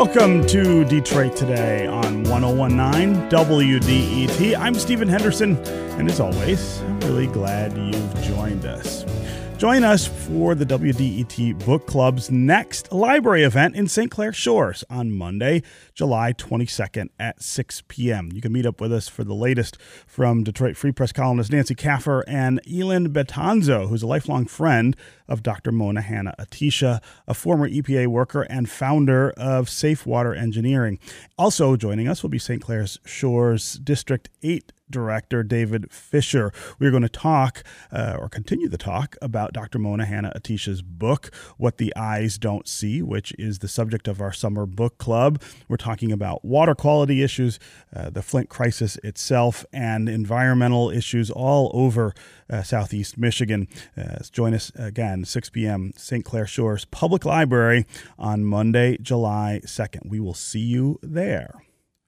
Welcome to Detroit Today on 1019 WDET. I'm Stephen Henderson, and as always, I'm really glad you've joined us. Join us for the WDET Book Club's next library event in St. Clair Shores on Monday, July 22nd at 6 p.m. You can meet up with us for the latest from Detroit Free Press columnist Nancy Kaffer and Elin Betanzo, who's a lifelong friend of Dr. Mona Hanna Attisha, a former EPA worker and founder of Safe Water Engineering. Also joining us will be St. Clair Shores District 8 director David Fisher. We're going to talk uh, or continue the talk about Dr. Mona Hanna Attisha's book, What the Eyes Don't See, which is the subject of our summer book club. We're talking about water quality issues, uh, the Flint crisis itself, and environmental issues all over uh, southeast Michigan. Uh, join us again, 6 p.m., St. Clair Shores Public Library on Monday, July 2nd. We will see you there.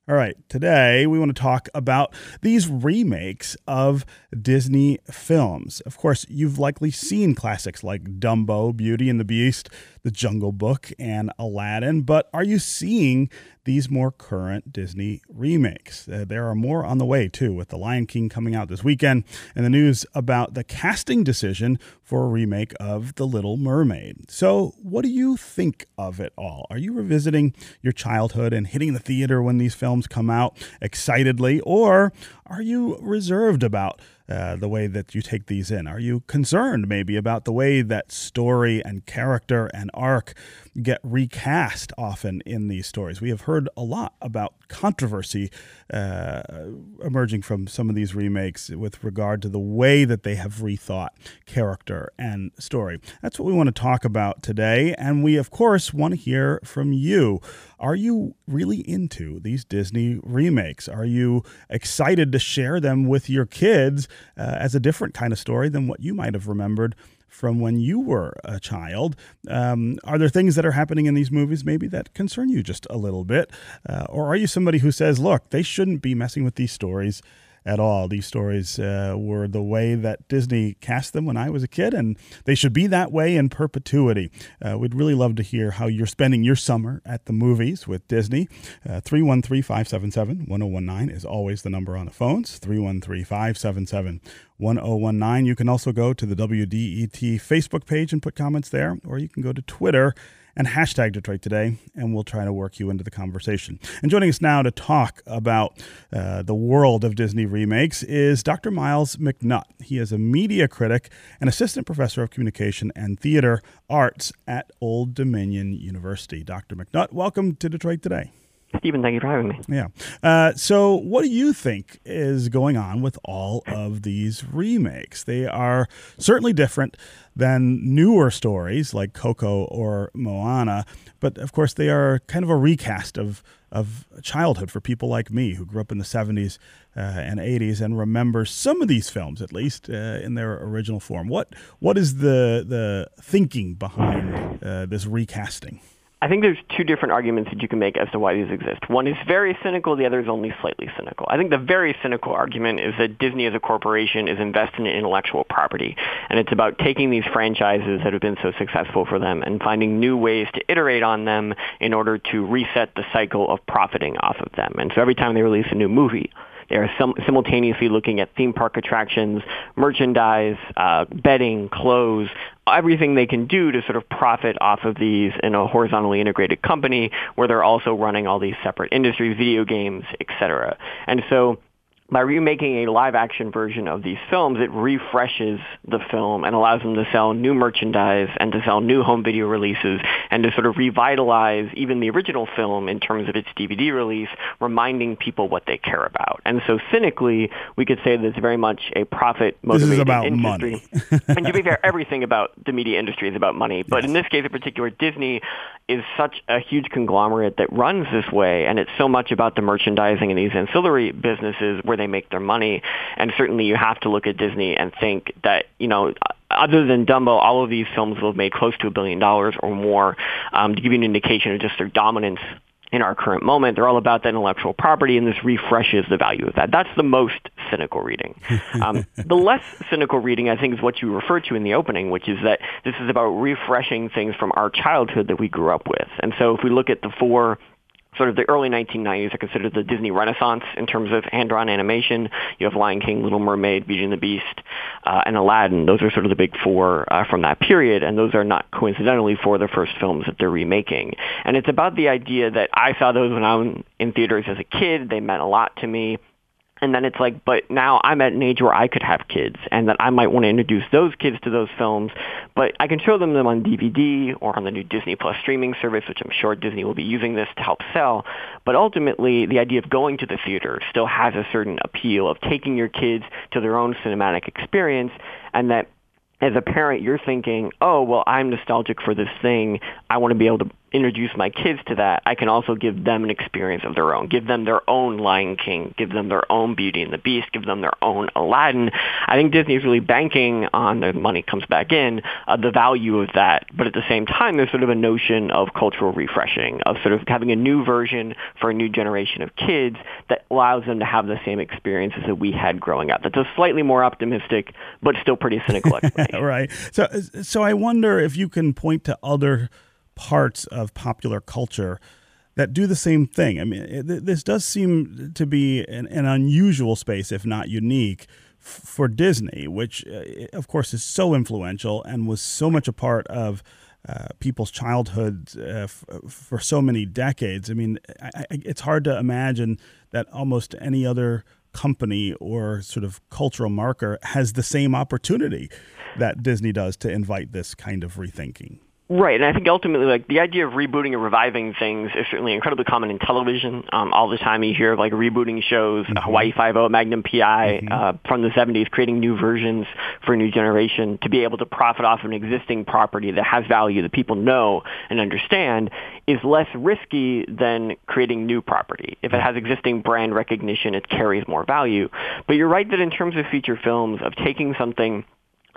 All right, today we want to talk about these remakes of Disney films. Of course, you've likely seen classics like Dumbo, Beauty and the Beast, The Jungle Book, and Aladdin, but are you seeing these more current Disney remakes? Uh, there are more on the way, too, with The Lion King coming out this weekend and the news about the casting decision for a remake of The Little Mermaid. So, what do you think of it all? Are you revisiting your childhood and hitting the theater when these films come out excitedly, or are you reserved about uh, the way that you take these in? Are you concerned maybe about the way that story and character and arc get recast often in these stories? We have heard a lot about controversy uh, emerging from some of these remakes with regard to the way that they have rethought character and story. That's what we want to talk about today. And we, of course, want to hear from you. Are you really into these Disney remakes? Are you excited to share them with your kids uh, as a different kind of story than what you might have remembered from when you were a child. Um, are there things that are happening in these movies maybe that concern you just a little bit? Uh, or are you somebody who says, look, they shouldn't be messing with these stories? At all. These stories uh, were the way that Disney cast them when I was a kid, and they should be that way in perpetuity. Uh, we'd really love to hear how you're spending your summer at the movies with Disney. Uh, 313 577 1019 is always the number on the phones 313 577 1019. You can also go to the WDET Facebook page and put comments there, or you can go to Twitter and hashtag Detroit Today, and we'll try to work you into the conversation. And joining us now to talk about uh, the world of Disney remakes is Dr. Myles McNutt. He is a media critic and assistant professor of communication and theater arts at Old Dominion University. Dr. McNutt, welcome to Detroit Today. Stephen, thank you for having me. Yeah. Uh, so, what do you think is going on with all of these remakes? They are certainly different than newer stories like Coco or Moana, but of course, they are kind of a recast of of childhood for people like me who grew up in the 70s uh, and 80s and remember some of these films at least uh, in their original form. What what is the the thinking behind uh, this recasting? I think there's two different arguments that you can make as to why these exist. One is very cynical, the other is only slightly cynical. I think the very cynical argument is that Disney as a corporation is invested in intellectual property, and it's about taking these franchises that have been so successful for them and finding new ways to iterate on them in order to reset the cycle of profiting off of them. And so every time they release a new movie, they are sim- simultaneously looking at theme park attractions, merchandise, uh, bedding, clothes, everything they can do to sort of profit off of these in a horizontally integrated company where they're also running all these separate industries, video games, et cetera. And so by remaking a live action version of these films, it refreshes the film and allows them to sell new merchandise and to sell new home video releases and to sort of revitalize even the original film in terms of its DVD release, reminding people what they care about. And so cynically, we could say that it's very much a profit motivated This is about industry. money. and to be fair, everything about the media industry is about money. But Yes. in this case in particular, Disney is such a huge conglomerate that runs this way, and it's so much about the merchandising and these ancillary businesses where they make their money. And certainly you have to look at Disney and think that, you know, other than Dumbo, all of these films will have made close to a billion dollars or more um, to give you an indication of just their dominance in our current moment. They're all about that intellectual property, and this refreshes the value of that. That's the most cynical reading. Um, the less cynical reading, I think, is what you referred to in the opening, which is that this is about refreshing things from our childhood that we grew up with. And so if we look at the four sort of the early 1990s are considered the Disney Renaissance in terms of hand-drawn animation. You have Lion King, Little Mermaid, Beauty and the Beast, uh, and Aladdin. Those are sort of the big four uh, from that period, and those are not coincidentally for the first films that they're remaking. And it's about the idea that I saw those when I was in theaters as a kid. They meant a lot to me and then it's like, but now I'm at an age where I could have kids, and that I might want to introduce those kids to those films, but I can show them them on DVD or on the new Disney Plus streaming service, which I'm sure Disney will be using this to help sell. But ultimately, the idea of going to the theater still has a certain appeal of taking your kids to their own cinematic experience, and that as a parent, you're thinking, oh, well, I'm nostalgic for this thing. I want to be able to introduce my kids to that, I can also give them an experience of their own, give them their own Lion King, give them their own Beauty and the Beast, give them their own Aladdin. I think Disney is really banking on the money comes back in, uh, the value of that. But at the same time, there's sort of a notion of cultural refreshing, of sort of having a new version for a new generation of kids that allows them to have the same experiences that we had growing up. That's a slightly more optimistic, but still pretty cynical explanation. right. So, so I wonder if you can point to other parts of popular culture that do the same thing. I mean, it, this does seem to be an, an unusual space, if not unique, f- for Disney, which, uh, of course, is so influential and was so much a part of. Uh, people's childhood uh, f- for so many decades. I mean, I, I, it's hard to imagine that almost any other company or sort of cultural marker has the same opportunity that Disney does to invite this kind of rethinking. Right, and I think ultimately, like the idea of rebooting and reviving things is certainly incredibly common in television. Um, all the time, you hear of like rebooting shows, mm-hmm. Hawaii Five O, Magnum PI mm-hmm. uh, from the '70s, creating new versions for a new generation to be able to profit off an existing property that has value that people know and understand is less risky than creating new property. If it has existing brand recognition, it carries more value. But you're right that in terms of feature films, of taking something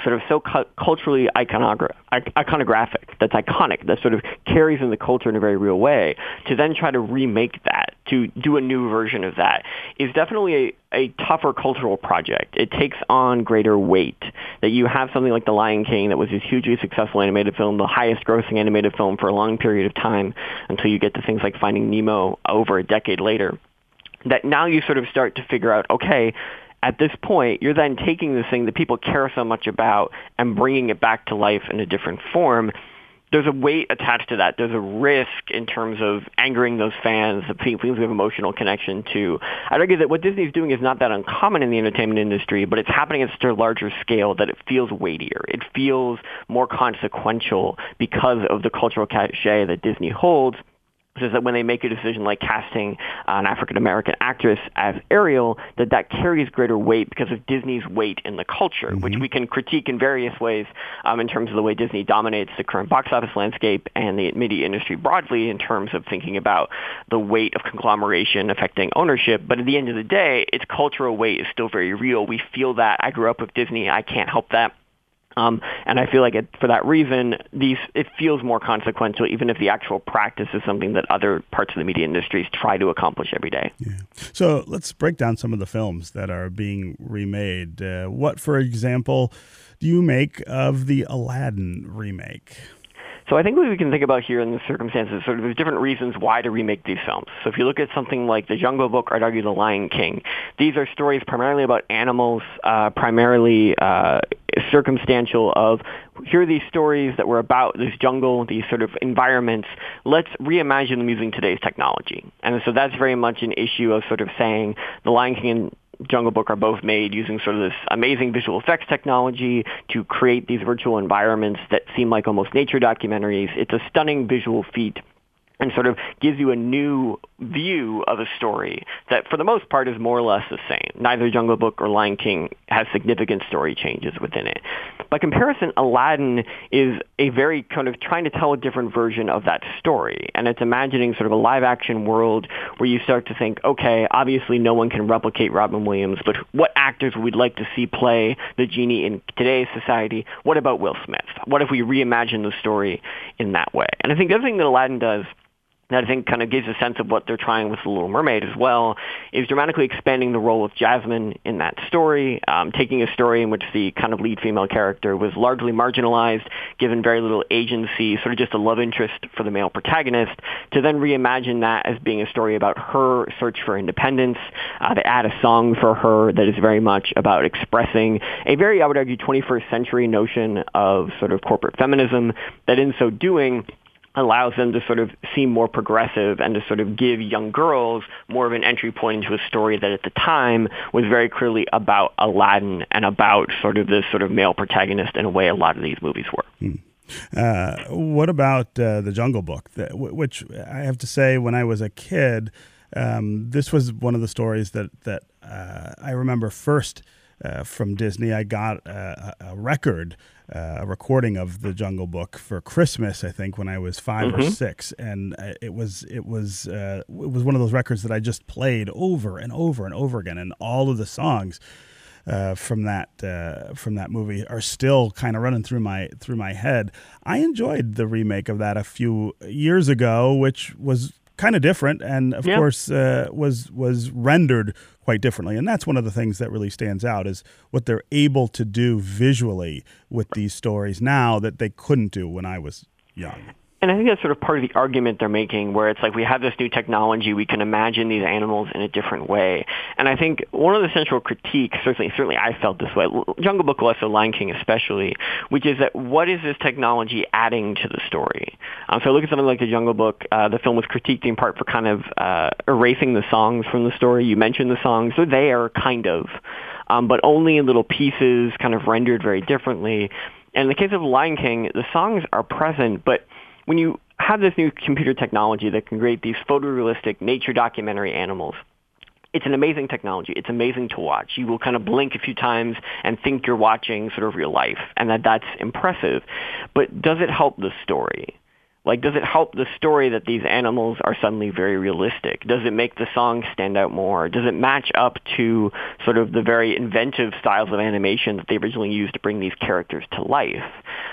sort of so cu- culturally iconogra- iconographic, that's iconic, that sort of carries in the culture in a very real way, to then try to remake that, to do a new version of that, is definitely a, a tougher cultural project. It takes on greater weight. That you have something like The Lion King that was this hugely successful animated film, the highest grossing animated film for a long period of time, until you get to things like Finding Nemo over a decade later that now you sort of start to figure out, okay, at this point, you're then taking this thing that people care so much about and bringing it back to life in a different form. There's a weight attached to that. There's a risk in terms of angering those fans, the things we have emotional connection to. I'd argue that what Disney's doing is not that uncommon in the entertainment industry, but it's happening at such a larger scale that it feels weightier. It feels more consequential because of the cultural cachet that Disney holds is that when they make a decision like casting an African American actress as Ariel, that that carries greater weight because of Disney's weight in the culture, mm-hmm. which we can critique in various ways um, in terms of the way Disney dominates the current box office landscape and the media industry broadly in terms of thinking about the weight of conglomeration affecting ownership. But at the end of the day, its cultural weight is still very real. We feel that. I grew up with Disney. I can't help that. Um, and I feel like it, for that reason, these it feels more consequential, even if the actual practice is something that other parts of the media industries try to accomplish every day. Yeah. So let's break down some of the films that are being remade. Uh, what, for example, do you make of the Aladdin remake? So I think what we can think about here in the circumstances, sort of there's different reasons why to remake these films. So if you look at something like The Jungle Book, I'd argue The Lion King. These are stories primarily about animals, uh, primarily uh, circumstantial of here are these stories that were about this jungle, these sort of environments. Let's reimagine them using today's technology. And so that's very much an issue of sort of saying The Lion King and Jungle Book are both made using sort of this amazing visual effects technology to create these virtual environments that seem like almost nature documentaries. It's a stunning visual feat and sort of gives you a new view of a story that for the most part is more or less the same. Neither Jungle Book or Lion King has significant story changes within it. By comparison, Aladdin is a very kind of trying to tell a different version of that story. And it's imagining sort of a live action world where you start to think, okay, obviously no one can replicate Robin Williams, but what actors would we like to see play the genie in today's society? What about Will Smith? What if we reimagine the story in that way? And I think the other thing that Aladdin does that I think kind of gives a sense of what they're trying with The Little Mermaid as well, is dramatically expanding the role of Jasmine in that story, um, taking a story in which the kind of lead female character was largely marginalized, given very little agency, sort of just a love interest for the male protagonist, to then reimagine that as being a story about her search for independence, uh, add a song for her that is very much about expressing a very, I would argue, 21st century notion of sort of corporate feminism, that in so doing, allows them to sort of seem more progressive and to sort of give young girls more of an entry point into a story that at the time was very clearly about Aladdin and about sort of this sort of male protagonist in a way a lot of these movies were. Hmm. Uh, what about uh, the Jungle Book? Which I have to say, when I was a kid, um, this was one of the stories that that uh, I remember first uh, from Disney. I got a, a record uh, a recording of the Jungle Book for Christmas, I think, when I was 5 mm-hmm. or six, and uh, it was it was uh, it was one of those records that I just played over and over and over again, and all of the songs. Uh, from that uh, from that movie are still kind of running through my through my head. I enjoyed the remake of that a few years ago, which was kind of different, and of course uh, was was rendered quite differently. And that's one of the things that really stands out is what they're able to do visually with these stories now that they couldn't do when I was young. And I think that's sort of part of the argument they're making, where it's like we have this new technology, we can imagine these animals in a different way. And I think one of the central critiques, certainly, certainly I felt this way, Jungle Book less so Lion King especially, which is that what is this technology adding to the story? Um, so look at something like the Jungle Book. Uh, the film was critiqued in part for kind of uh, erasing the songs from the story. You mentioned the songs; they're kind of, um, but only in little pieces, kind of rendered very differently. And in the case of Lion King, the songs are present, but when you have this new computer technology that can create these photorealistic nature documentary animals, it's an amazing technology. It's amazing to watch. You will kind of blink a few times and think you're watching sort of real life, and that that's impressive. But does it help the story? Like, does it help the story that these animals are suddenly very realistic? Does it make the song stand out more? Does it match up to sort of the very inventive styles of animation that they originally used to bring these characters to life?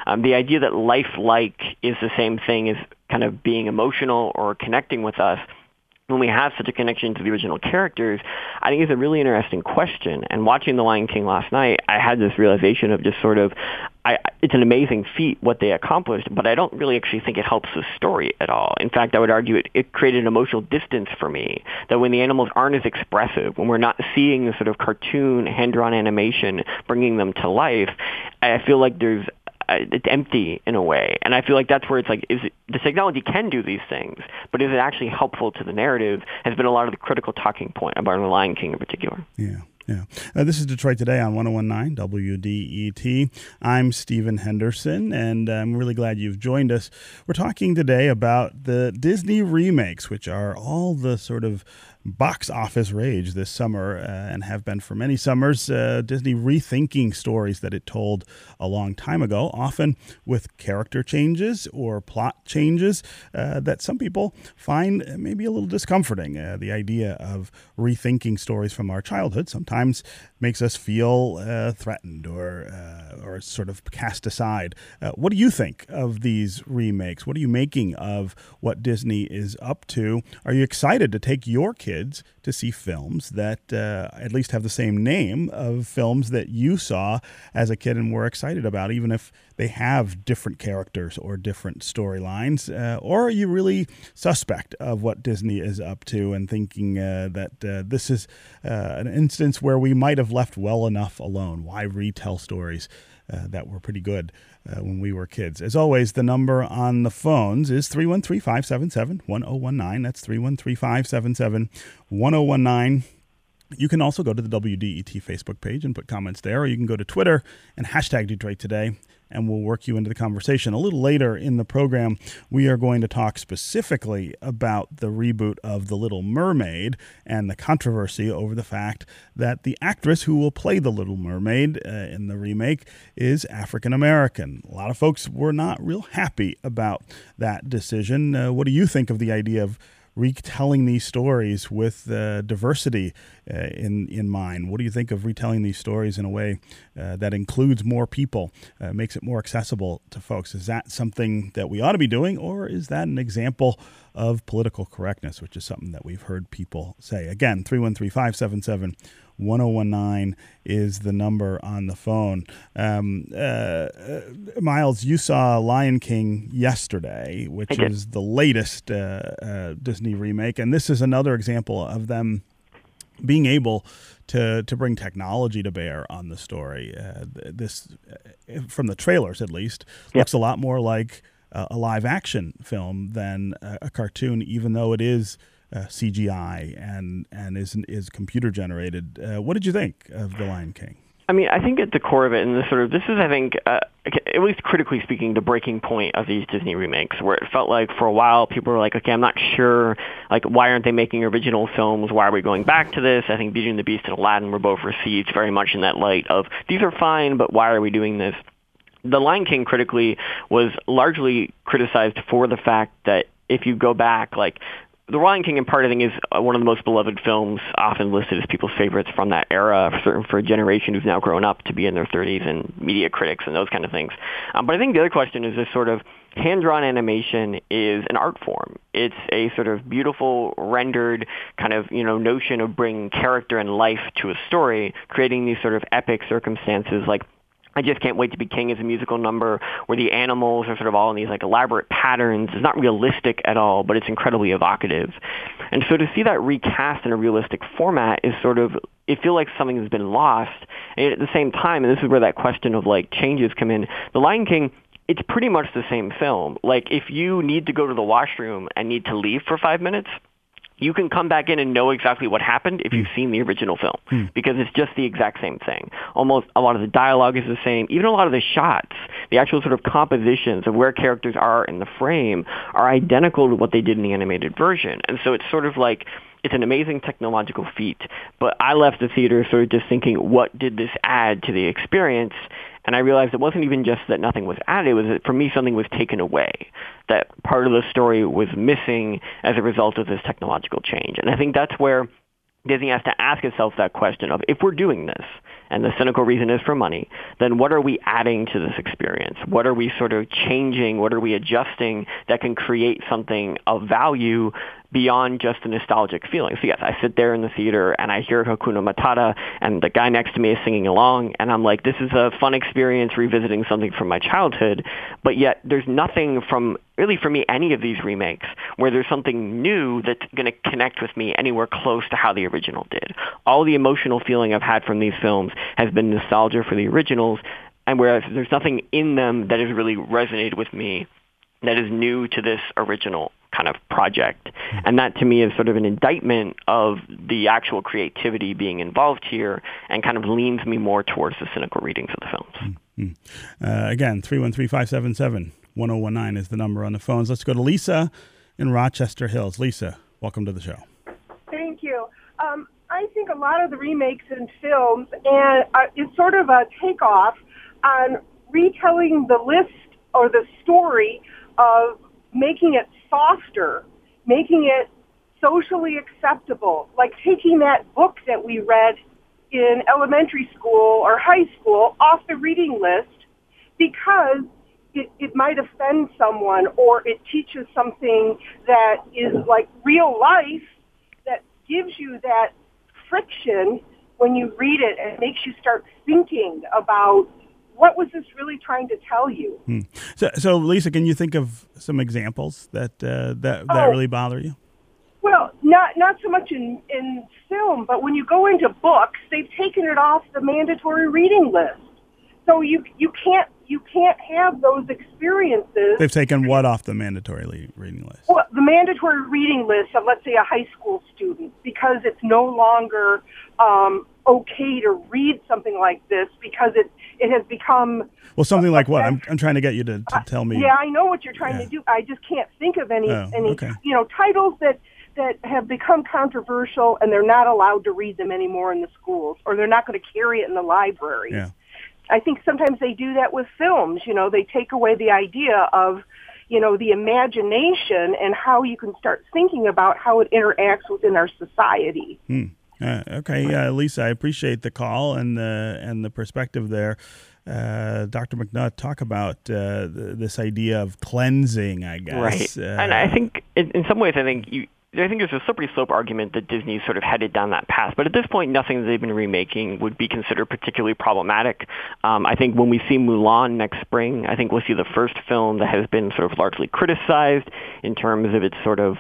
Um, the idea that life-like is the same thing as kind of being emotional or connecting with us when we have such a connection to the original characters, I think is a really interesting question. And watching The Lion King last night, I had this realization of just sort of, I, it's an amazing feat what they accomplished, but I don't really actually think it helps the story at all. In fact, I would argue it, it created an emotional distance for me. That when the animals aren't as expressive, when we're not seeing the sort of cartoon hand-drawn animation bringing them to life, I feel like there's uh, it's empty in a way. And I feel like that's where it's like, is it, the technology can do these things, but is it actually helpful to the narrative? Has been a lot of the critical talking point about The Lion King in particular. Yeah. Yeah. Uh, this is Detroit Today on 1019 WDET. I'm Stephen Henderson, and I'm really glad you've joined us. We're talking today about the Disney remakes, which are all the sort of box office rage this summer uh, and have been for many summers. Uh, Disney rethinking stories that it told a long time ago, often with character changes or plot changes uh, that some people find maybe a little discomforting. Uh, the idea of rethinking stories from our childhood sometimes makes us feel uh, threatened or uh, or sort of cast aside. what do you think of these remakes? What are you making of what Disney is up to? Are you excited to take your kids? Kids to see films that uh, at least have the same name of films that you saw as a kid and were excited about, even if they have different characters or different storylines? Uh, or are you really suspect of what Disney is up to and thinking uh, that uh, this is uh, an instance where we might have left well enough alone? Why retell stories? Uh, that were pretty good uh, when we were kids. As always, the number on the phones is 313 577 1019. That's 313 577 1019. You can also go to the WDET Facebook page and put comments there, or you can go to Twitter and hashtag Detroit Today and we'll work you into the conversation. A little later in the program, we are going to talk specifically about the reboot of The Little Mermaid and the controversy over the fact that the actress who will play The Little Mermaid uh, in the remake is African American. A lot of folks were not real happy about that decision. Uh, what do you think of the idea of retelling these stories with uh, diversity uh, in in mind. What do you think of retelling these stories in a way uh, that includes more people, uh, makes it more accessible to folks? Is that something that we ought to be doing, or is that an example of political correctness, which is something that we've heard people say. Again, 313 577 1019 is the number on the phone. Um, uh, uh, Myles, you saw Lion King yesterday, which is the latest uh, uh, Disney remake, and this is another example of them being able to to bring technology to bear on the story. Uh, this, uh, from the trailers at least, yep. looks a lot more like a live action film than a, a cartoon, even though it is. Uh, CGI and and is is computer generated. Uh, what did you think of The Lion King? I mean, I think at the core of it, and this sort of this is, I think, uh, at least critically speaking, the breaking point of these Disney remakes, where it felt like for a while people were like, okay, I'm not sure, like, why aren't they making original films? Why are we going back to this? I think Beauty and the Beast and Aladdin were both received very much in that light of these are fine, but why are we doing this? The Lion King critically was largely criticized for the fact that if you go back, like the Lion King, in part, I think, is uh, one of the most beloved films, often listed as people's favorites from that era, for, for a generation who's now grown up to be in their 30s and media critics and those kind of things. Um, but I think the other question is this sort of hand-drawn animation is an art form. It's a sort of beautiful, rendered kind of you know notion of bringing character and life to a story, creating these sort of epic circumstances like I just can't wait to be king is a musical number where the animals are sort of all in these like elaborate patterns. It's not realistic at all, but it's incredibly evocative. And so to see that recast in a realistic format is sort of it feels like something has been lost. And at the same time, and this is where that question of like changes come in. The Lion King it's pretty much the same film. Like if you need to go to the washroom and need to leave for 5 minutes, you can come back in and know exactly what happened if you've hmm. seen the original film hmm. because it's just the exact same thing. Almost a lot of the dialogue is the same. Even a lot of the shots, the actual sort of compositions of where characters are in the frame are identical to what they did in the animated version. And so it's sort of like it's an amazing technological feat. But I left the theater sort of just thinking, what did this add to the experience? And I realized it wasn't even just that nothing was added, it was that for me something was taken away. That part of the story was missing as a result of this technological change. And I think that's where Disney has to ask itself that question of if we're doing this, and the cynical reason is for money, then what are we adding to this experience? What are we sort of changing? What are we adjusting that can create something of value beyond just a nostalgic feeling. So yes, I sit there in the theater and I hear Hakuna Matata and the guy next to me is singing along and I'm like, this is a fun experience revisiting something from my childhood. But yet there's nothing from really for me any of these remakes where there's something new that's going to connect with me anywhere close to how the original did. All the emotional feeling I've had from these films has been nostalgia for the originals and whereas there's nothing in them that has really resonated with me that is new to this original kind of project. And that to me is sort of an indictment of the actual creativity being involved here and kind of leans me more towards the cynical readings of the films. Mm-hmm. Uh, again, 313-577-1019 is the number on the phones. Let's go to Lisa in Rochester Hills. Lisa, welcome to the show. Thank you. Um, I think a lot of the remakes in films and uh, is sort of a takeoff on retelling the list or the story of making it softer, making it socially acceptable, like taking that book that we read in elementary school or high school off the reading list because it, it might offend someone or it teaches something that is like real life that gives you that friction when you read it and makes you start thinking about what was this really trying to tell you? Hmm. So, so, Lisa, can you think of some examples that uh, that that oh, really bother you? Well, not not so much in in film, but when you go into books, they've taken it off the mandatory reading list. So you you can't you can't have those experiences. They've taken what off the mandatory reading list? Well, the mandatory reading list of let's say a high school student, because it's no longer um, okay to read something like this because it it has become well something like what I'm, I'm trying to get you to, to tell me yeah i know what you're trying yeah. to do i just can't think of any oh, any okay. you know titles that that have become controversial and they're not allowed to read them anymore in the schools or they're not going to carry it in the library yeah. I think sometimes they do that with films you know they take away the idea of you know the imagination and how you can start thinking about how it interacts within our society hmm. Uh, okay, uh, Lisa, I appreciate the call and the and the perspective there. uh, Dr. McNutt talk about uh, this idea of cleansing, I guess. Right. Uh, and I think, in, in some ways, I think you, I think there's a slippery slope argument that Disney's sort of headed down that path. But at this point, nothing they've been remaking would be considered particularly problematic. Um, I think when we see Mulan next spring, I think we'll see the first film that has been sort of largely criticized in terms of its sort of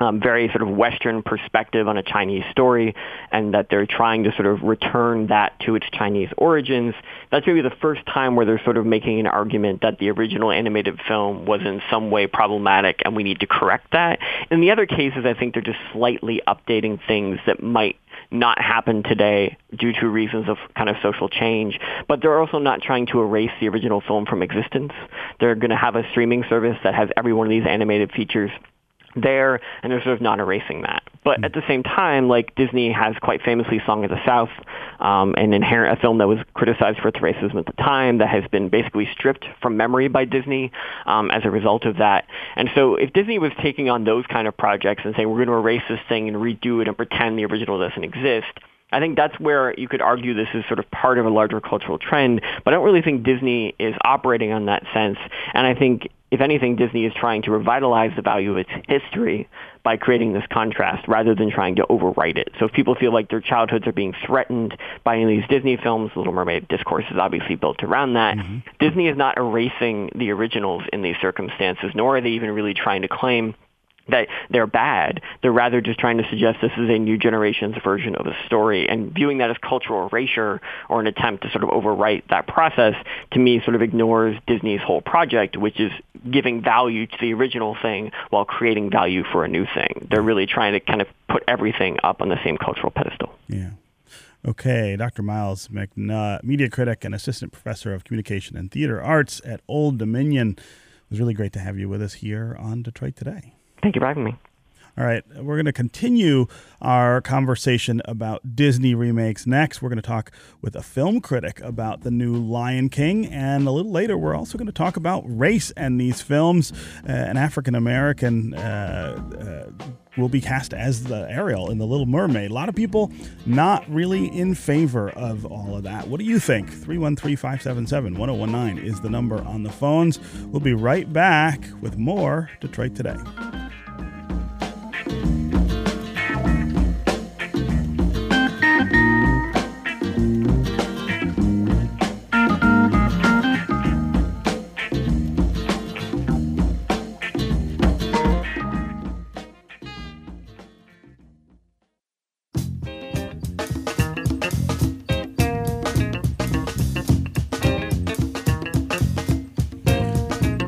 um, very sort of Western perspective on a Chinese story, and that they're trying to sort of return that to its Chinese origins. That's maybe the first time where they're sort of making an argument that the original animated film was in some way problematic, and we need to correct that. In the other cases, I think they're just slightly updating things that might not happen today due to reasons of kind of social change, but they're also not trying to erase the original film from existence. They're going to have a streaming service that has every one of these animated features there, and they're sort of not erasing that. But at the same time, like Disney has quite famously Song of the South, um, an inherent a film that was criticized for its racism at the time, that has been basically stripped from memory by Disney um, as a result of that. And so, if Disney was taking on those kind of projects and saying we're going to erase this thing and redo it and pretend the original doesn't exist, I think that's where you could argue this is sort of part of a larger cultural trend, but I don't really think Disney is operating on that sense. And I think if anything, Disney is trying to revitalize the value of its history by creating this contrast rather than trying to overwrite it. So if people feel like their childhoods are being threatened by any of these Disney films, Little Mermaid discourse is obviously built around that. Mm-hmm. Disney is not erasing the originals in these circumstances, nor are they even really trying to claim that they're bad. They're rather just trying to suggest this is a new generation's version of a story. And viewing that as cultural erasure or an attempt to sort of overwrite that process, to me, sort of ignores Disney's whole project, which is giving value to the original thing while creating value for a new thing. They're really trying to kind of put everything up on the same cultural pedestal. Yeah. Okay, Dr. Myles McNutt, media critic and assistant professor of communication and theater arts at Old Dominion. It was really great to have you with us here on Detroit Today. Thank you for having me. All right, we're going to continue our conversation about Disney remakes next. We're going to talk with a film critic about the new Lion King, and a little later, we're also going to talk about race and these films. Uh, an African American uh, uh, will be cast as the Ariel in The Little Mermaid. A lot of people not really in favor of all of that. What do you think? 313 577 1019 is the number on the phones. We'll be right back with more Detroit Today.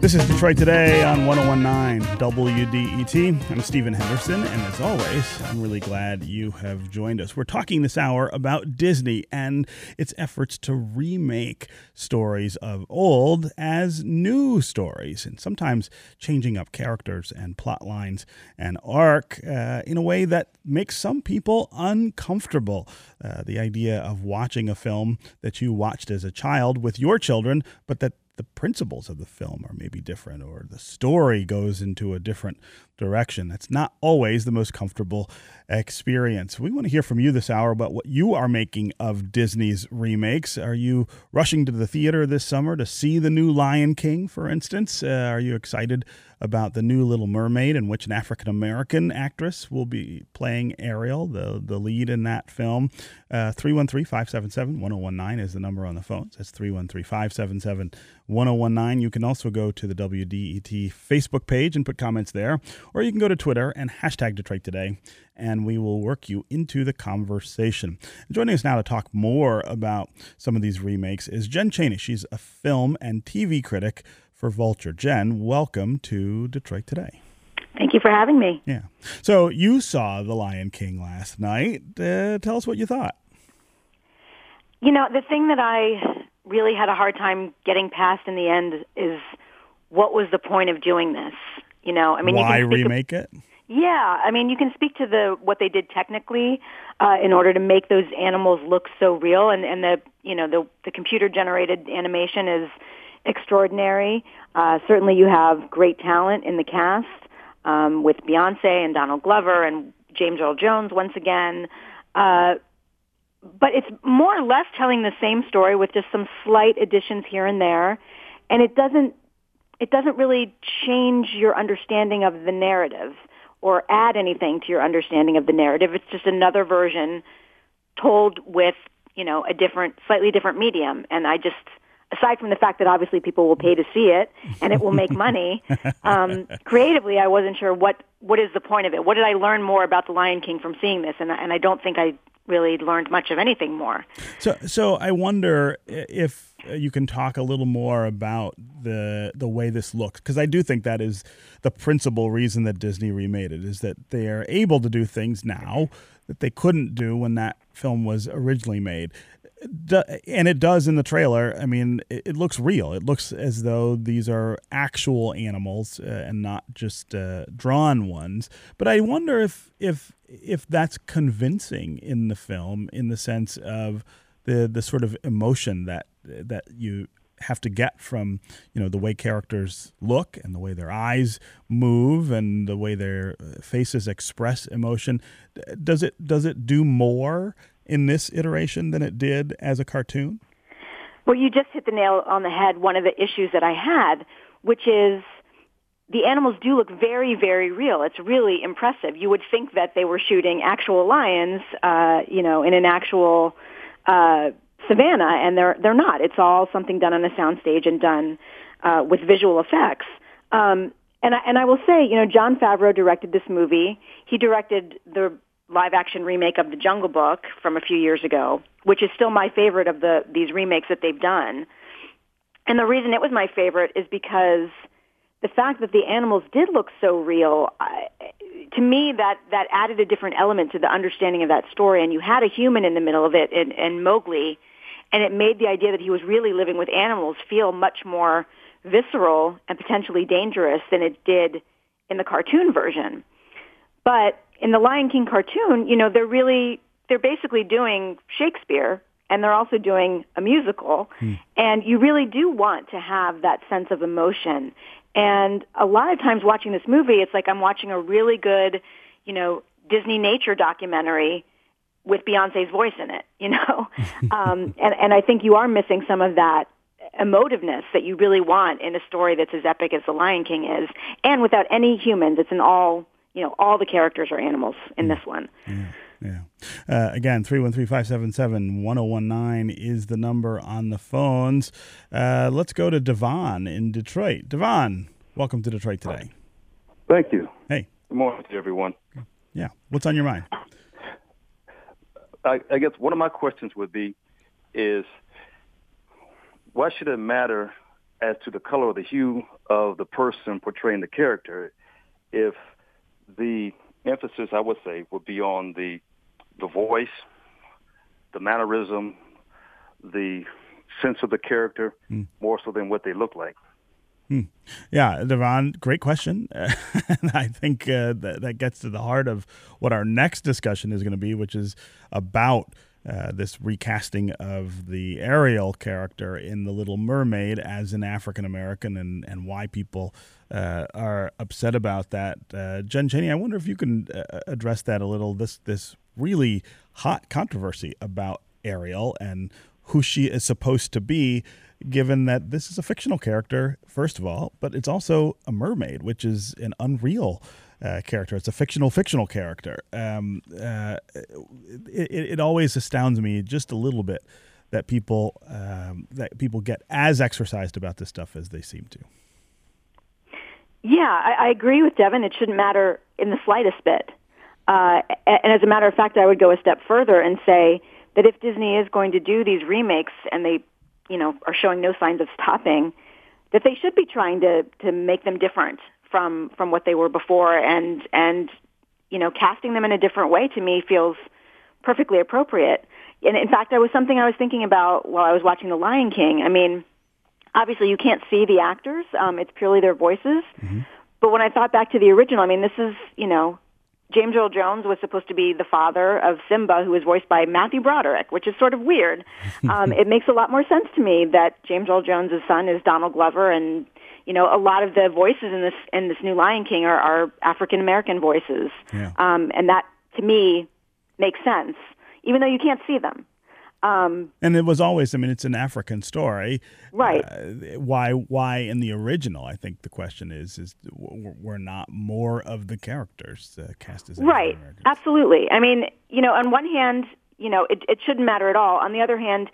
This is Detroit Today on 1019 WDET. I'm Stephen Henderson, and as always, I'm really glad you have joined us. We're talking this hour about Disney and its efforts to remake stories of old as new stories, and sometimes changing up characters and plot lines and arc uh, in a way that makes some people uncomfortable. Uh, the idea of watching a film that you watched as a child with your children, but that the principles of the film are maybe different or the story goes into a different direction. That's not always the most comfortable experience. We want to hear from you this hour about what you are making of Disney's remakes. Are you rushing to the theater this summer to see the new Lion King, for instance? Uh, are you excited about the new Little Mermaid, in which an African American actress will be playing Ariel, the, the lead in that film? Uh, 313 577 1019 is the number on the phones. That's 313 577 1019. You can also go to the WDET Facebook page and put comments there, or you can go to Twitter and hashtag Detroit Today, and we will work you into the conversation. Joining us now to talk more about some of these remakes is Jen Chaney. She's a film and TV critic for Vulture. Jen, welcome to Detroit Today. Thank you for having me. Yeah. So you saw The Lion King last night. Uh, tell us what you thought. You know, the thing that I really had a hard time getting past in the end is what was the point of doing this? You know, I mean, why you can remake of, it? Yeah, I mean, you can speak to the what they did technically uh, in order to make those animals look so real, and and the you know the the computer generated animation is extraordinary. Uh, certainly, you have great talent in the cast um, with Beyonce and Donald Glover and James Earl Jones once again. Uh, but it's more or less telling the same story with just some slight additions here and there, and it doesn't it doesn't really change your understanding of the narrative or add anything to your understanding of the narrative. It's just another version told with you know a different, slightly different medium, and I just aside from the fact that obviously people will pay to see it and it will make money, um, creatively, I wasn't sure what what is the point of it. What did I learn more about the Lion King from seeing this? And and I don't think I really learned much of anything more. So so I wonder if you can talk a little more about the the way this looks because I do think that is the principal reason that Disney remade it is that they are able to do things now that they couldn't do when that film was originally made and it does in the trailer. I mean, it, it, looks real. It looks as though these are actual animals uh, and not just uh, drawn ones. But I wonder if if if that's convincing in the film, in the sense of the the sort of emotion that that you have to get from you know the way characters look and the way their eyes move and the way their uh, faces express emotion does it does it do more in this iteration than it did as a cartoon? Well, you just hit the nail on the head. One of the issues that I had, which is the animals do look very, very real. It's really impressive. You would think that they were shooting actual lions, uh, you know, in an actual uh, savannah, and they're they're not. It's all something done on a soundstage and done uh, with visual effects. Um, and I, and I will say, you know, Jon Favreau directed this movie. He directed the live action remake of The Jungle Book from a few years ago, which is still my favorite of the these remakes that they've done. And the reason it was my favorite is because the fact that the animals did look so real, I, to me, that that added a different element to the understanding of that story. And you had a human in the middle of it, and, and Mowgli, and it made the idea that he was really living with animals feel much more visceral and potentially dangerous than it did in the cartoon version. But in the Lion King cartoon, you know, they're really they're basically doing Shakespeare and they're also doing a musical hmm. and you really do want to have that sense of emotion. And a lot of times watching this movie, it's like I'm watching a really good, you know, Disney nature documentary with Beyonce's voice in it, you know? um, and, and I think you are missing some of that emotiveness that you really want in a story that's as epic as The Lion King is, and without any humans. It's an all you know, all the characters are animals in mm. this one. Yeah. Yeah. Uh, again, 313-577-1019 is the number on the phones. Uh, let's go to Devon in Detroit. Devon, welcome to Detroit today. Thank you. Hey. Good morning to everyone. Yeah. What's on your mind? I, I guess one of my questions would be is why should it matter as to the color or the hue of the person portraying the character if – the emphasis, I would say, would be on the the voice, the mannerism, the sense of the character, mm. more so than what they look like. Hmm. Yeah, Devon, great question. I think uh, that, that gets to the heart of what our next discussion is going to be, which is about uh, this recasting of the Ariel character in The Little Mermaid as an African American and, and why people uh, are upset about that. Uh, Jen Chaney, I wonder if you can uh, address that a little. This this really hot controversy about Ariel and who she is supposed to be, given that this is a fictional character, first of all, but it's also a mermaid, which is an unreal uh, character. It's a fictional, fictional character. Um, uh, it, it, always astounds me just a little bit that people um, that people get as exercised about this stuff as they seem to. Yeah, I, I agree with Devin. It shouldn't matter in the slightest bit. Uh, and as a matter of fact, I would go a step further and say that if Disney is going to do these remakes and they, you know, are showing no signs of stopping, that they should be trying to to make them different from from what they were before. And and you know casting them in a different way to me feels perfectly appropriate. And in fact that was something i was thinking about while i was watching the lion king. I mean obviously you can't see the actors. Um it's purely their voices. Mm-hmm. but when i thought back to the original i mean this is you know James Earl Jones was supposed to be the father of Simba, who was voiced by Matthew Broderick, which is sort of weird. Um, it makes a lot more sense to me that James Earl Jones' son is Donald Glover, and you know, a lot of the voices in this in this new Lion King are, are African American voices, yeah. um, and that to me makes sense. even though you can't see them. Um, and it was always, I mean, it's an African story, right? Uh, why, why in the original? I think the question is, is we're not more of the characters uh, cast as right? Absolutely. I mean, you know, on one hand, you know, it, it shouldn't matter at all. On the other hand,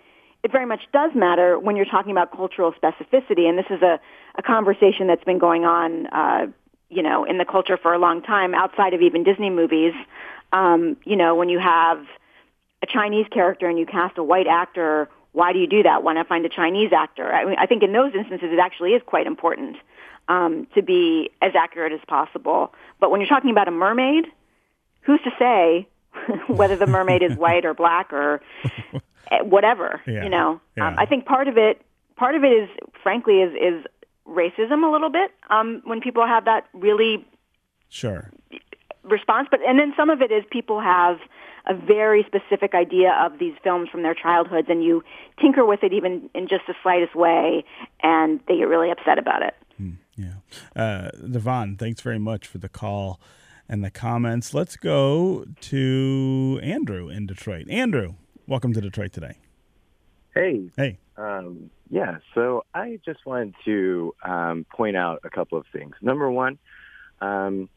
it very much does matter when you're talking about cultural specificity, and this is a, a conversation that's been going on, uh, you know, in the culture for a long time outside of even Disney movies. Um, you know, when you have a Chinese character and you cast a white actor, why do you do that? Why not find a Chinese actor? I, mean, I think in those instances it actually is quite important um, to be as accurate as possible. But when you're talking about a mermaid, who's to say whether the mermaid is white or black or eh, whatever? Yeah. You know, yeah. um, I think part of it, part of it is, frankly, is is racism a little bit um, when people have that really sure response. But and then some of it is people have a very specific idea of these films from their childhoods and you tinker with it even in just the slightest way and they get really upset about it. Mm, yeah. Uh, Devon, thanks very much for the call and the comments. Let's go to Andrew in Detroit. Andrew, welcome to Detroit today. Hey. Hey. Um, yeah, so I just wanted to um, point out a couple of things. Number one, um,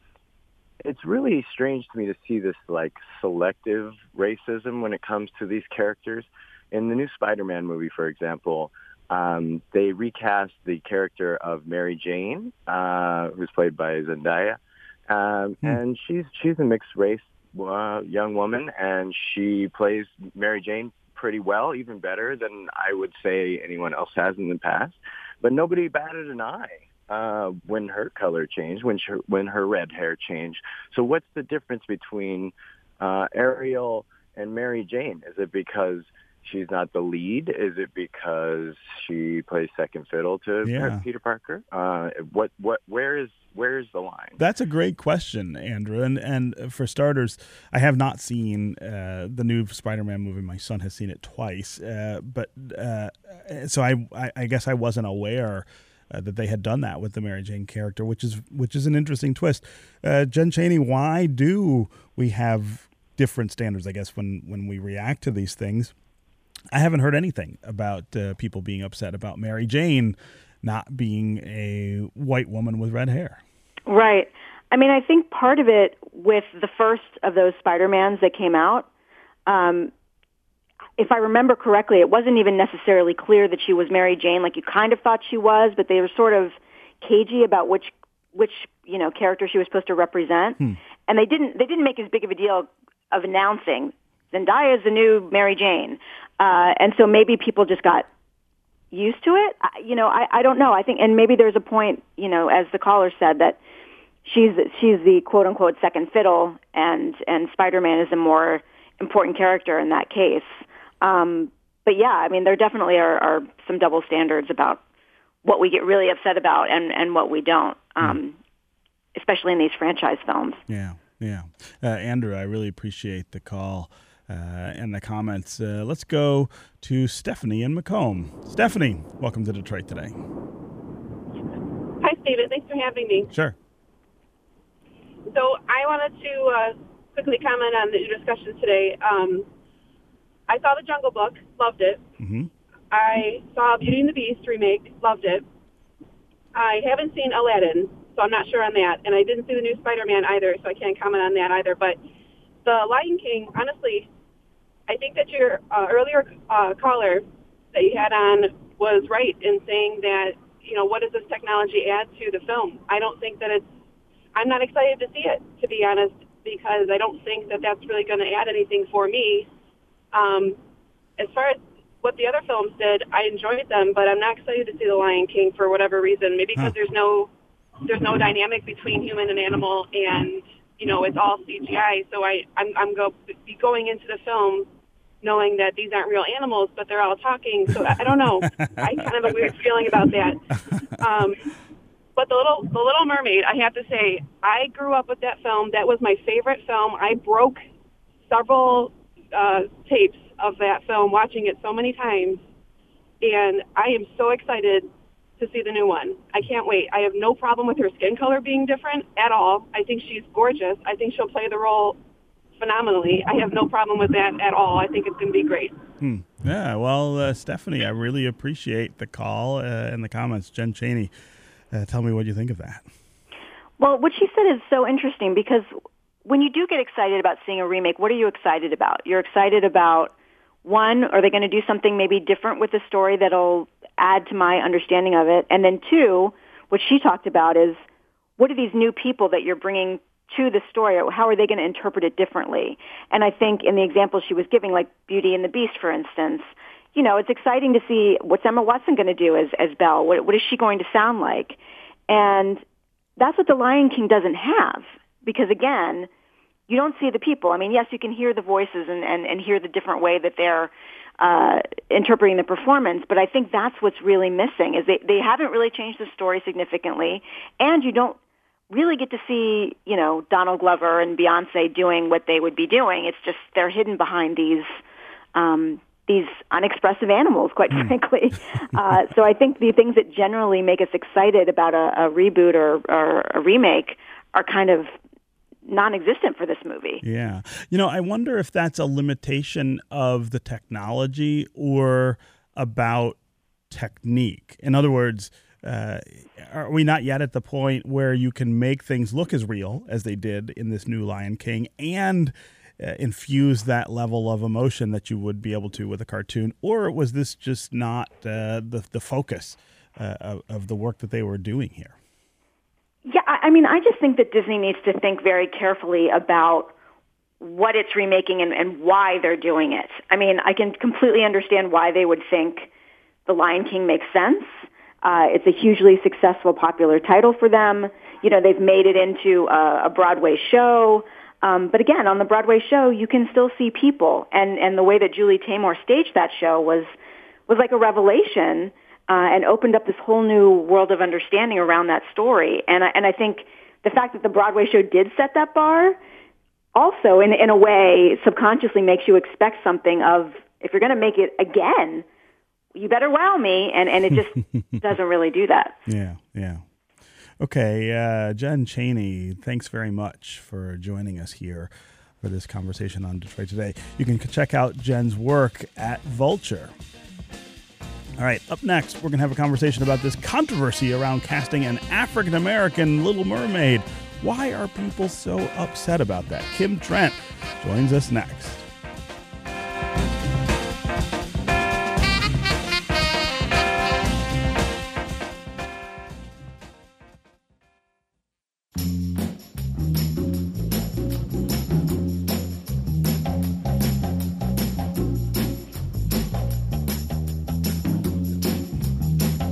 it's really strange to me to see this like selective racism when it comes to these characters. In the new Spider-Man movie, for example, um, they recast the character of Mary Jane, uh, who's played by Zendaya, um, hmm. and she's she's a mixed race uh, young woman, and she plays Mary Jane pretty well, even better than I would say anyone else has in the past. But nobody batted an eye uh, when her color changed, when she, when her red hair changed. So what's the difference between uh, Ariel and Mary Jane? Is it because she's not the lead? Is it because she plays second fiddle to yeah. Peter Parker? Uh, what what where is where's the line? That's a great question, Andrew. And and for starters, I have not seen uh, the new Spider-Man movie. My son has seen it twice, uh, but uh, so I, I, I guess I wasn't aware uh, that they had done that with the Mary Jane character, which is which is an interesting twist. Uh, Jen Chaney, why do we have different standards? I guess when when we react to these things, I haven't heard anything about uh, people being upset about Mary Jane not being a white woman with red hair. Right. I mean, I think part of it with the first of those Spider-Mans that came out, um, if I remember correctly, it wasn't even necessarily clear that she was Mary Jane. Like you kind of thought she was, but they were sort of cagey about which which you know character she was supposed to represent, hmm. and they didn't they didn't make as big of a deal of announcing Zendaya is the new Mary Jane, uh, and so maybe people just got used to it. I, you know, I I don't know. I think, and maybe there's a point, you know, as the caller said that she's she's the quote unquote second fiddle, and and Spider Man is a more important character in that case. Um, but yeah, I mean, there definitely are, are some double standards about what we get really upset about and, and what we don't, hmm. um, especially in these franchise films. Yeah, yeah. Uh, Andrew, I really appreciate the call uh, and the comments. Uh, let's go to Stephanie in Macomb. Stephanie, welcome to Detroit today. Hi, Stephen. Thanks for having me. Sure. So I wanted to uh, quickly comment on the discussion today. Um, I saw The Jungle Book, loved it. Mm-hmm. I saw Beauty and the Beast remake, loved it. I haven't seen Aladdin, so I'm not sure on that. And I didn't see the new Spider-Man either, so I can't comment on that either. But The Lion King, honestly, I think that your uh, earlier uh, caller that you had on was right in saying that, you know, what does this technology add to the film? I don't think that it's, I'm not excited to see it, to be honest, because I don't think that that's really going to add anything for me um, as far as what the other films did, I enjoyed them, but I'm not excited to see The Lion King for whatever reason. Maybe because huh. there's no there's no dynamic between human and animal, and you know it's all CGI. So I I'm, I'm go be going into the film knowing that these aren't real animals, but they're all talking. So I, I don't know. I kind of have a weird feeling about that. Um, but the little the Little Mermaid, I have to say, I grew up with that film. That was my favorite film. I broke several uh, tapes of that film, watching it so many times, and I am so excited to see the new one. I can't wait. I have no problem with her skin color being different at all. I think she's gorgeous. I think she'll play the role phenomenally. I have no problem with that at all. I think it's going to be great. Hmm. Yeah, well, uh, Stephanie, I really appreciate the call uh, and the comments. Jen Chaney, uh, tell me what you think of that. Well, what she said is so interesting because when you do get excited about seeing a remake, what are you excited about? You're excited about one, are they going to do something maybe different with the story that'll add to my understanding of it? And then two, what she talked about is what are these new people that you're bringing to the story? How are they going to interpret it differently? And I think in the example she was giving, like Beauty and the Beast, for instance, you know, it's exciting to see what's Emma Watson going to do as as Belle. What, what is she going to sound like? And that's what The Lion King doesn't have because again, you don't see the people. I mean, yes, you can hear the voices and and, and hear the different way that they're uh, interpreting the performance, but I think that's what's really missing is they they haven't really changed the story significantly, and you don't really get to see, you know, Donald Glover and Beyonce doing what they would be doing. It's just they're hidden behind these um, these unexpressive animals, quite mm. frankly. uh, so I think the things that generally make us excited about a, a reboot or, or a remake are kind of non-existent for this movie. Yeah. You know, I wonder if that's a limitation of the technology or about technique. In other words, uh, are we not yet at the point where you can make things look as real as they did in this new Lion King and uh, infuse that level of emotion that you would be able to with a cartoon, or was this just not uh, the the focus uh, of, of the work that they were doing here? Yeah, I mean, I just think that Disney needs to think very carefully about what it's remaking and, and why they're doing it. I mean, I can completely understand why they would think The Lion King makes sense. Uh, it's a hugely successful, popular title for them. You know, they've made it into a, a Broadway show. Um, but again, on the Broadway show, you can still see people, and and the way that Julie Taymor staged that show was was like a revelation, uh, and opened up this whole new world of understanding around that story. And I, and I think the fact that the Broadway show did set that bar, also in in a way, subconsciously makes you expect something of if you're going to make it again, you better wow me, and and it just doesn't really do that. Yeah, yeah. Okay, uh, Jen Chaney, thanks very much for joining us here for this conversation on Detroit Today. You can check out Jen's work at Vulture. All right, up next, we're going to have a conversation about this controversy around casting an African American Little Mermaid. Why are people so upset about that? Kim Trent joins us next.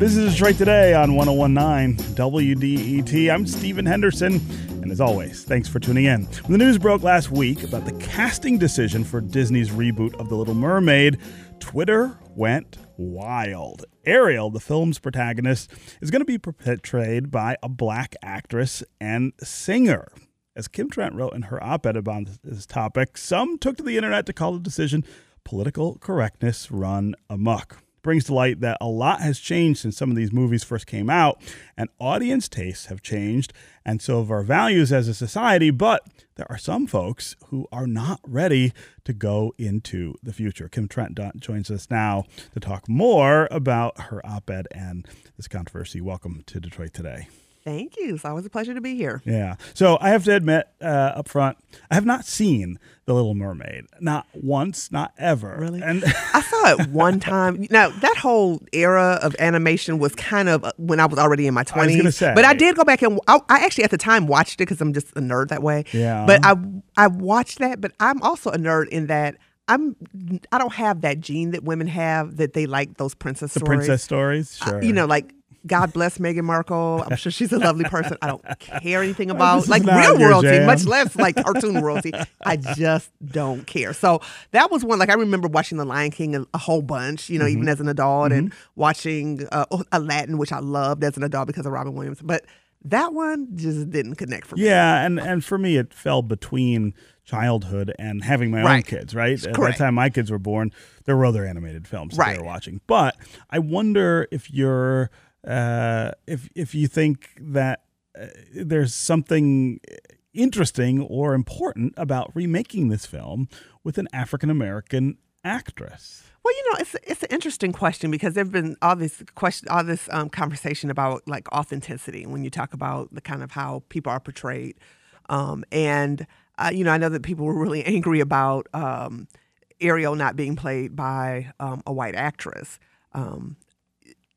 This is Detroit Today on 1019 WDET. I'm Stephen Henderson, and as always, thanks for tuning in. When the news broke last week about the casting decision for Disney's reboot of The Little Mermaid, Twitter went wild. Ariel, the film's protagonist, is going to be portrayed by a black actress and singer. As Kim Trent wrote in her op ed about this topic, some took to the internet to call the decision political correctness run amok brings to light that a lot has changed since some of these movies first came out, and audience tastes have changed, and so have our values as a society. But there are some folks who are not ready to go into the future. Kim Trent joins us now to talk more about her op ed and this controversy. Welcome to Detroit Today. Thank you. It's always a pleasure to be here. Yeah. So I have to admit uh, up front, I have not seen The Little Mermaid. Not once, not ever. Really? And I saw it one time. Now, that whole era of animation was kind of uh, when I was already in my 20s. I say. But I did go back and I, I actually at the time watched it because I'm just a nerd that way. Yeah. But I I watched that, but I'm also a nerd in that I'm I don't have that gene that women have that they like those princess the stories. princess stories, sure. You know, like God bless Meghan Markle. I'm sure she's a lovely person. I don't care anything about like real royalty, much less like cartoon royalty. I just don't care. So that was one. Like I remember watching The Lion King a, a whole bunch. You know, mm-hmm. even as an adult, mm-hmm. and watching uh, Aladdin, which I loved as an adult because of Robin Williams. But that one just didn't connect for me. Yeah, and and for me, it fell between childhood and having my right. own kids. Right Correct. at that time, my kids were born. There were other animated films that right. they were watching. But I wonder if you're uh, if if you think that uh, there's something interesting or important about remaking this film with an African American actress? Well, you know, it's it's an interesting question because there've been all this question, all this um, conversation about like authenticity when you talk about the kind of how people are portrayed, um, and uh, you know, I know that people were really angry about um, Ariel not being played by um, a white actress. Um,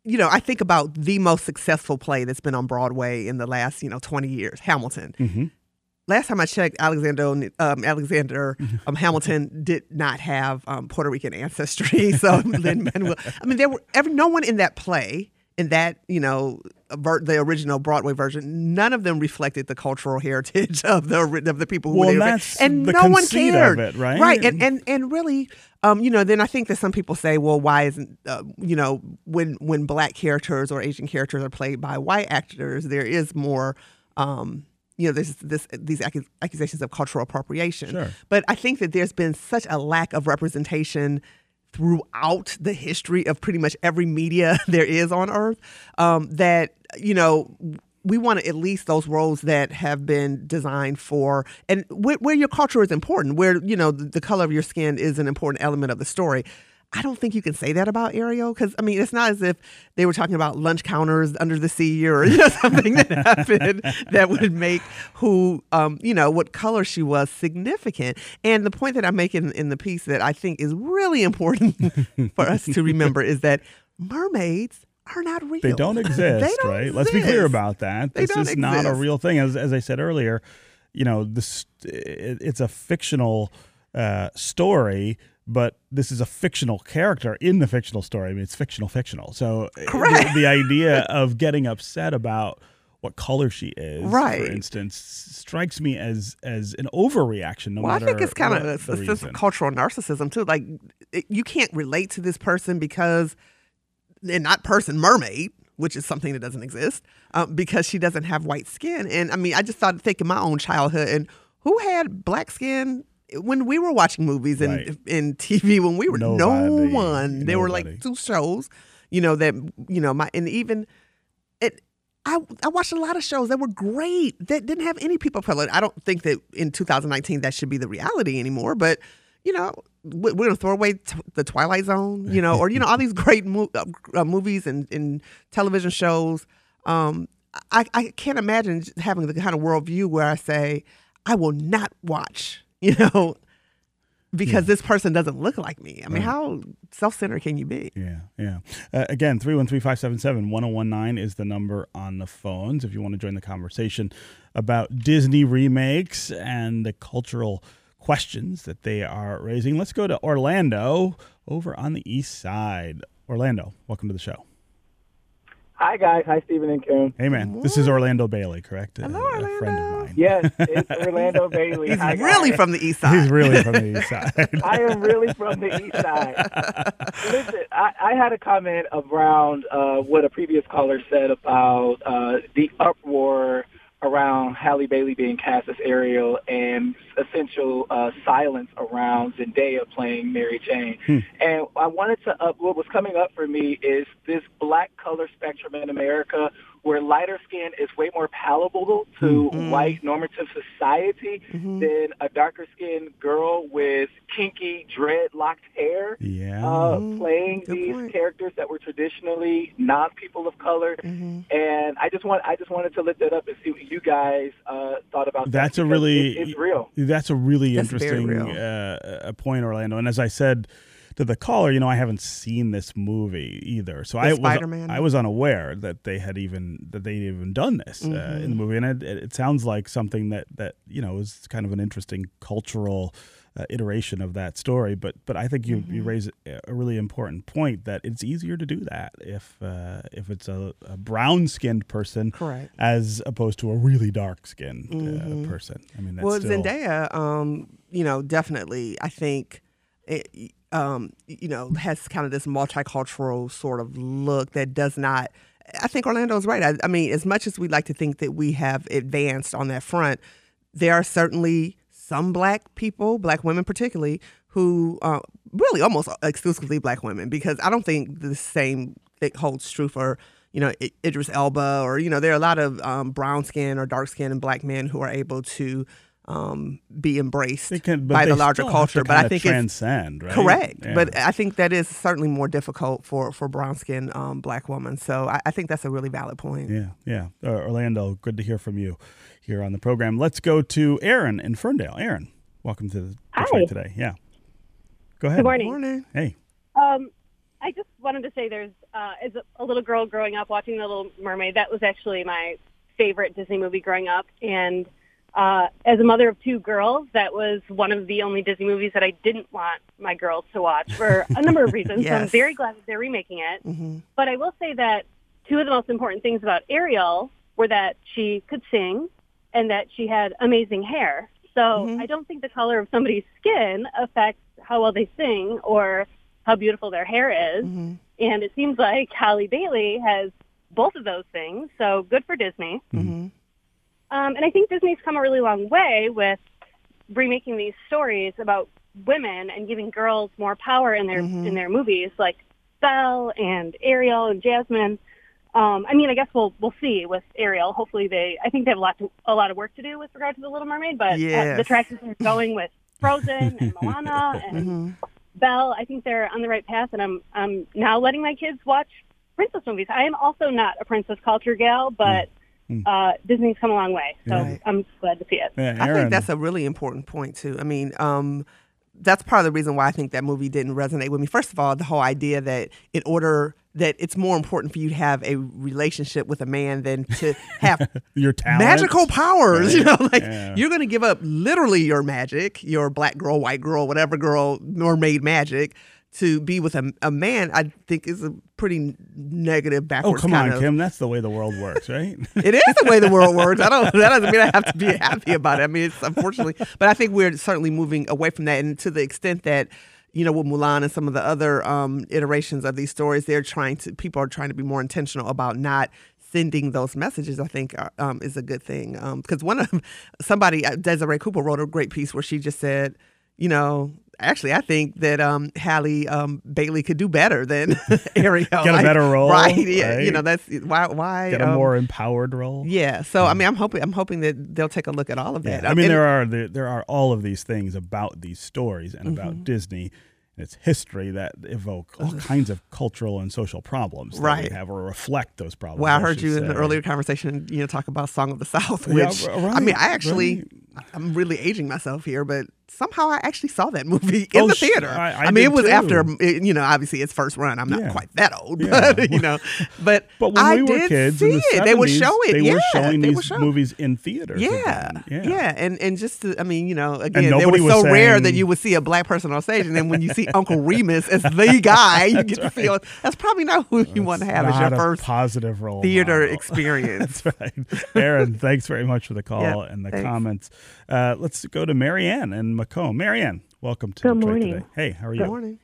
you know, I think about the most successful play that's been on Broadway in the last, you know, 20 years, Hamilton. Mm-hmm last time I checked, Alexander um, Alexander um, Hamilton did not have um, Puerto Rican ancestry. So Lin Manuel, I mean, there were every, no one in that play in that you know the original Broadway version. None of them reflected the cultural heritage of the of the people who well, were there, and no one cared, it, right? Right, and and and really. Um, you know, then I think that some people say, well, why isn't uh, you know when when black characters or Asian characters are played by white actors, there is more um, you know, there's this these accusations of cultural appropriation. Sure. But I think that there's been such a lack of representation throughout the history of pretty much every media there is on earth um, that you know we want to at least those roles that have been designed for and where, where your culture is important where you know the, the color of your skin is an important element of the story I don't think you can say that about Ariel because I mean it's not as if they were talking about lunch counters under the sea or you know, something that happened that would make who um, you know what color she was significant. And the point that I'm making in the piece that I think is really important for us to remember is that mermaids are not real. They don't exist, they don't right? Exist. Let's be clear about that. They this is exist. not a real thing. As as I said earlier, you know, this it, it's a fictional uh, story but this is a fictional character in the fictional story. I mean, it's fictional, fictional. So uh, Correct. The, the idea of getting upset about what color she is, right. for instance, strikes me as as an overreaction. No well, matter I think it's kind of a, a sense cultural narcissism too. Like it, you can't relate to this person because, and not person mermaid, which is something that doesn't exist, um, because she doesn't have white skin. And I mean, I just started thinking my own childhood and who had black skin when we were watching movies and right. in TV when we were Nobody. no one. There were like two shows, you know that you know my and even it. I I watched a lot of shows that were great that didn't have any people of color. I don't think that in 2019 that should be the reality anymore. But you know we're going to throw away t- the Twilight Zone, you know, or you know all these great mo- uh, uh, movies and, and television shows. Um, I, I can't imagine having the kind of worldview where I say I will not watch you know, because yeah. this person doesn't look like me. I mean, right. how self centered can you be? Yeah, yeah. Uh, again, 313 577 1019 is the number on the phones if you want to join the conversation about Disney remakes and the cultural questions that they are raising. Let's go to Orlando over on the east side. Orlando, welcome to the show. Hi, guys. Hi, Stephen and Kim. Hey, man. This is Orlando Bailey, correct? Hello, a friend of mine. Yes, it's Orlando Bailey. He's Hi, really guys. from the east side. He's really from the east side. I am really from the east side. Listen, I, I had a comment around uh, what a previous caller said about uh, the uproar around Halle Bailey being cast as Ariel and essential uh, silence around Zendaya playing Mary Jane. Hmm. And I wanted to up what was coming up for me is this black color spectrum in America where lighter skin is way more palatable to Mm-hmm. white normative society Mhm. than a darker skinned girl with kinky dreadlocked hair Yeah. uh, playing Good these point. characters that were traditionally non people of color. Mhm. And I just want I just wanted to lift that up and see what you guys uh, thought about That's that. a really it, it's real. That's a really That's very interesting real. uh, a point, Orlando. And as I said to the caller, you know, I haven't seen this movie either, so The I was Spider-Man? I was unaware that they had even that they'd even done this uh, in the movie, and it, it sounds like something that that you know is kind of an interesting cultural. Uh, iteration of that story, but but I think you, you Mhm. raise a really important point that it's easier to do that if uh, if it's a, a brown skinned person Correct. as opposed to a really dark skinned Mhm. uh, person. I mean, that's well, still, Zendaya, um, you know, definitely, I think, it, um, you know, has kind of this multicultural sort of look that does not. I think Orlando's right. I, I mean, as much as we like to think that we have advanced on that front, there are certainly some black people, black women particularly, who uh, really almost exclusively black women, because I don't think the same thing holds true for you know Idris Elba or you know there are a lot of um, brown skin or dark skin and black men who are able to um, be embraced can, by the larger culture. but I think transcend, it's right? correct. Yeah. But I think that is certainly more difficult for for brown skinned um, black women. So I, I, think that's a really valid point. Yeah, yeah. Uh, Orlando, good to hear from you here on the program. Let's go to Aaron in Ferndale. Aaron, welcome to the Hi. today. Yeah, go ahead. Good morning. Good morning. Hey. Um, I just wanted to say there's uh, as a little girl growing up watching The Little Mermaid, that was actually my favorite Disney movie growing up, and uh, as a mother of two girls, that was one of the only Disney movies that I didn't want my girls to watch for a number of reasons. yes. So I'm very glad that they're remaking it. Mm-hmm. But I will say that two of the most important things about Ariel were that she could sing and that she had amazing hair. So mm-hmm. I don't think the color of somebody's skin affects how well they sing or how beautiful their hair is. Mm-hmm. And it seems like Halle Bailey has both of those things. So good for Disney. Mm-hmm. Um, and I think Disney's come a really long way with remaking these stories about women and giving girls more power in their Mhm. in their movies, like Belle and Ariel and Jasmine. Um, I mean, I guess we'll we'll see with Ariel. Hopefully, they. I think they have a lot to, a lot of work to do with regard to the Little Mermaid, but uh, the track is going with Frozen and Moana and Mhm. Belle. I think they're on the right path, and I'm I'm now letting my kids watch princess movies. I am also not a princess culture gal, but Mm. Uh, Disney's come a long way, so Right. I'm glad to see it. Yeah, I think that's a really important point too. I mean, um, that's part of the reason why I think that movie didn't resonate with me. First of all, the whole idea that in order that it's more important for you to have a relationship with a man than to have your talent. magical powers. You know, like Yeah. you're going to give up literally your magic, your black girl, white girl, whatever girl, mermaid magic. To be with a, a man, I think is a pretty negative backwards. Oh, backwards come kind on, of Kim. That's the way the world works, right? it is the way the world works. I don't. That doesn't mean I have to be happy about it. I mean, it's unfortunately, but I think we're certainly moving away from that, and to the extent that you know, with Mulan and some of the other um, iterations of these stories, they're trying to. People are trying to be more intentional about not sending those messages. I think uh, um, is a good thing because one of somebody uh, Desiree Cooper wrote a great piece where she just said, you know, actually, I think that um, Halle um, Bailey could do better than Ariel. Get a Like, better role, right? Yeah, right? you know that's why. Why Get a um, more empowered role. yeah. So I mean, I'm hoping I'm hoping that they'll take a look at all of that. Yeah, I mean, And- there are there, there are all of these things about these stories and Mm-hmm. about Disney and its history that evoke all kinds of cultural and social problems that Right. we have or reflect those problems. Well, I I heard you in the earlier conversation, you know, talk about Song of the South, Yeah, which I mean, I actually, right. I'm really aging myself here, but somehow I actually saw that movie in Oh, the theater. I- I mean, it was too. after, it- you know, obviously its first run. I'm not Yeah. quite that old, Yeah. but you know, but But when I we were did kids see the it. they would 70s, show it. They yeah, were showing these show- movies in theaters. Yeah, again. yeah, and and just to, I mean, you know, again, it was so rare that you would see a black person on stage, and then when you see Uncle Remus as the guy, you get to feel that's probably not who you want to have as your first positive role theater model. experience. That's right. Aaron, thanks very much for the call Yeah, and the comments. Uh, let's go to Marianne and Macomb. Marianne, welcome to Good Detroit morning. today. Hey, how are you? Good morning.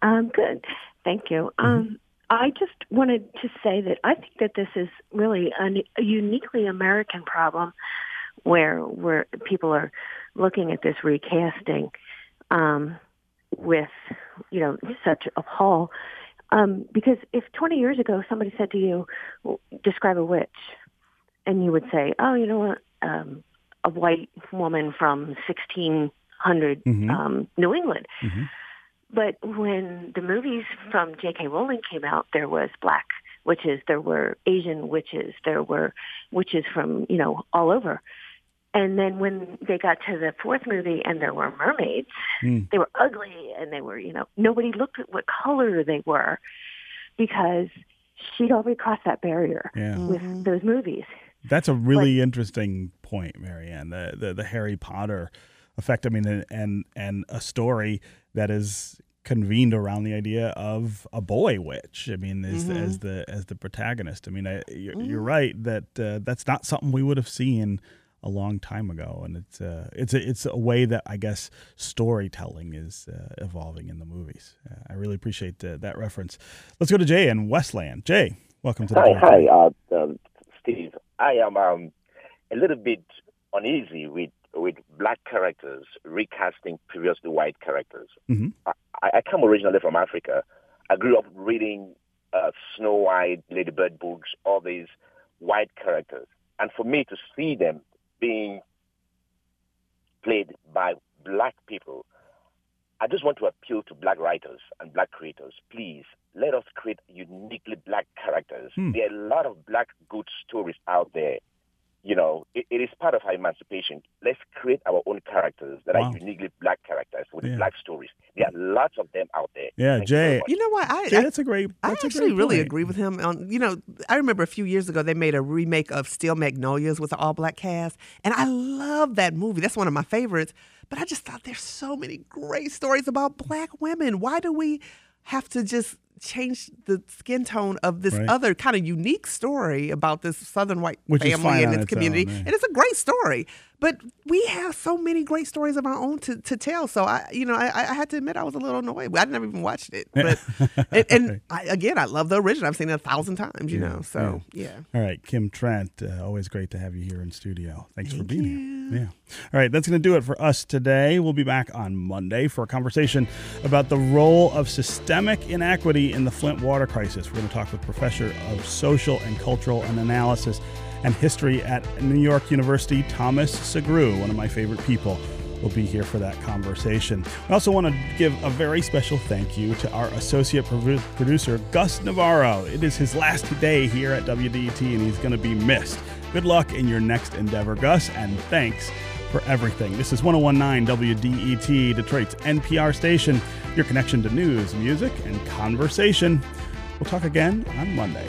Um, good. Thank you. Um, I just wanted to say that I think that this is really an, a uniquely American problem where where people are looking at this recasting um, with, you know, such appall. Um, because if 20 years ago somebody said to you, describe a witch, and you would say, oh, you know what, um, a white woman from 1600 Mhm. um, New England. Mhm. But when the movies from J.K. Rowling came out, there was black witches, there were Asian witches, there were witches from, you know, all over. And then when they got to the fourth movie and there were mermaids, Mm. they were ugly and they were, you know, nobody looked at what color they were because she'd already crossed that barrier Yeah. with those movies. That's a really interesting point, Marianne. The, the the Harry Potter effect. I mean, and and, and a story that is convened around the idea of a boy witch. I mean, as Mhm. as the as the protagonist. I mean, I, you're, Mm-hmm. you're right that uh, that's not something we would have seen a long time ago, and it's uh, it's a it's a way that I guess storytelling is uh, evolving in the movies. Uh, I really appreciate uh, that reference. Let's go to Jay in Westland. Jay, welcome to the Hi, show. hi, uh, um, Steve. I am um, a little bit uneasy with with black characters recasting previously white characters. Mhm. I, I come originally from Africa. I grew up reading uh, Snow White, Ladybird books, all these white characters. And for me to see them being played by black people, I just want to appeal to black writers and black creators. Please, let us create uniquely black characters. Hmm. There are a lot of black good stories out there you know, it, it is part of our emancipation. Let's create our own characters that wow. are uniquely black characters with yeah. black stories. There are lots of them out there. Yeah, Thank Jay. You, you, know what? I, Jay, I, that's a great. That's I actually really agree with him. On you know, I remember a few years ago they made a remake of Steel Magnolias with an all black cast, and I love that movie. That's one of my favorites. But I just thought there's so many great stories about black women. Why do we have to just change the skin tone of this right. other kind of unique story about this southern white Which family and its, its community. Own, and it's a great story. But we have so many great stories of our own to, to tell. So I, you know, I, I had to admit I was a little annoyed. I never even watched it. But and, and I, again, I love the original. I've seen it a thousand times. You yeah, know, so yeah. yeah. All right, Kim Trent, uh, always great to have you here in studio. Thanks Thank for being you. here. Yeah. All right, that's going to do it for us today. We'll be back on Monday for a conversation about the role of systemic inequity in the Flint water crisis. We're going to talk with Professor of Social and Cultural and Analysis and History at New York University, Thomas Sugrue, one of my favorite people will be here for that conversation. I also want to give a very special thank you to our associate producer, Gus Navarro. It is his last day here at WDET, and he's going to be missed. Good luck in your next endeavor, Gus, and thanks for everything. This is 1019 WDET, Detroit's NPR station, your connection to news, music, and conversation. We'll talk again on Monday.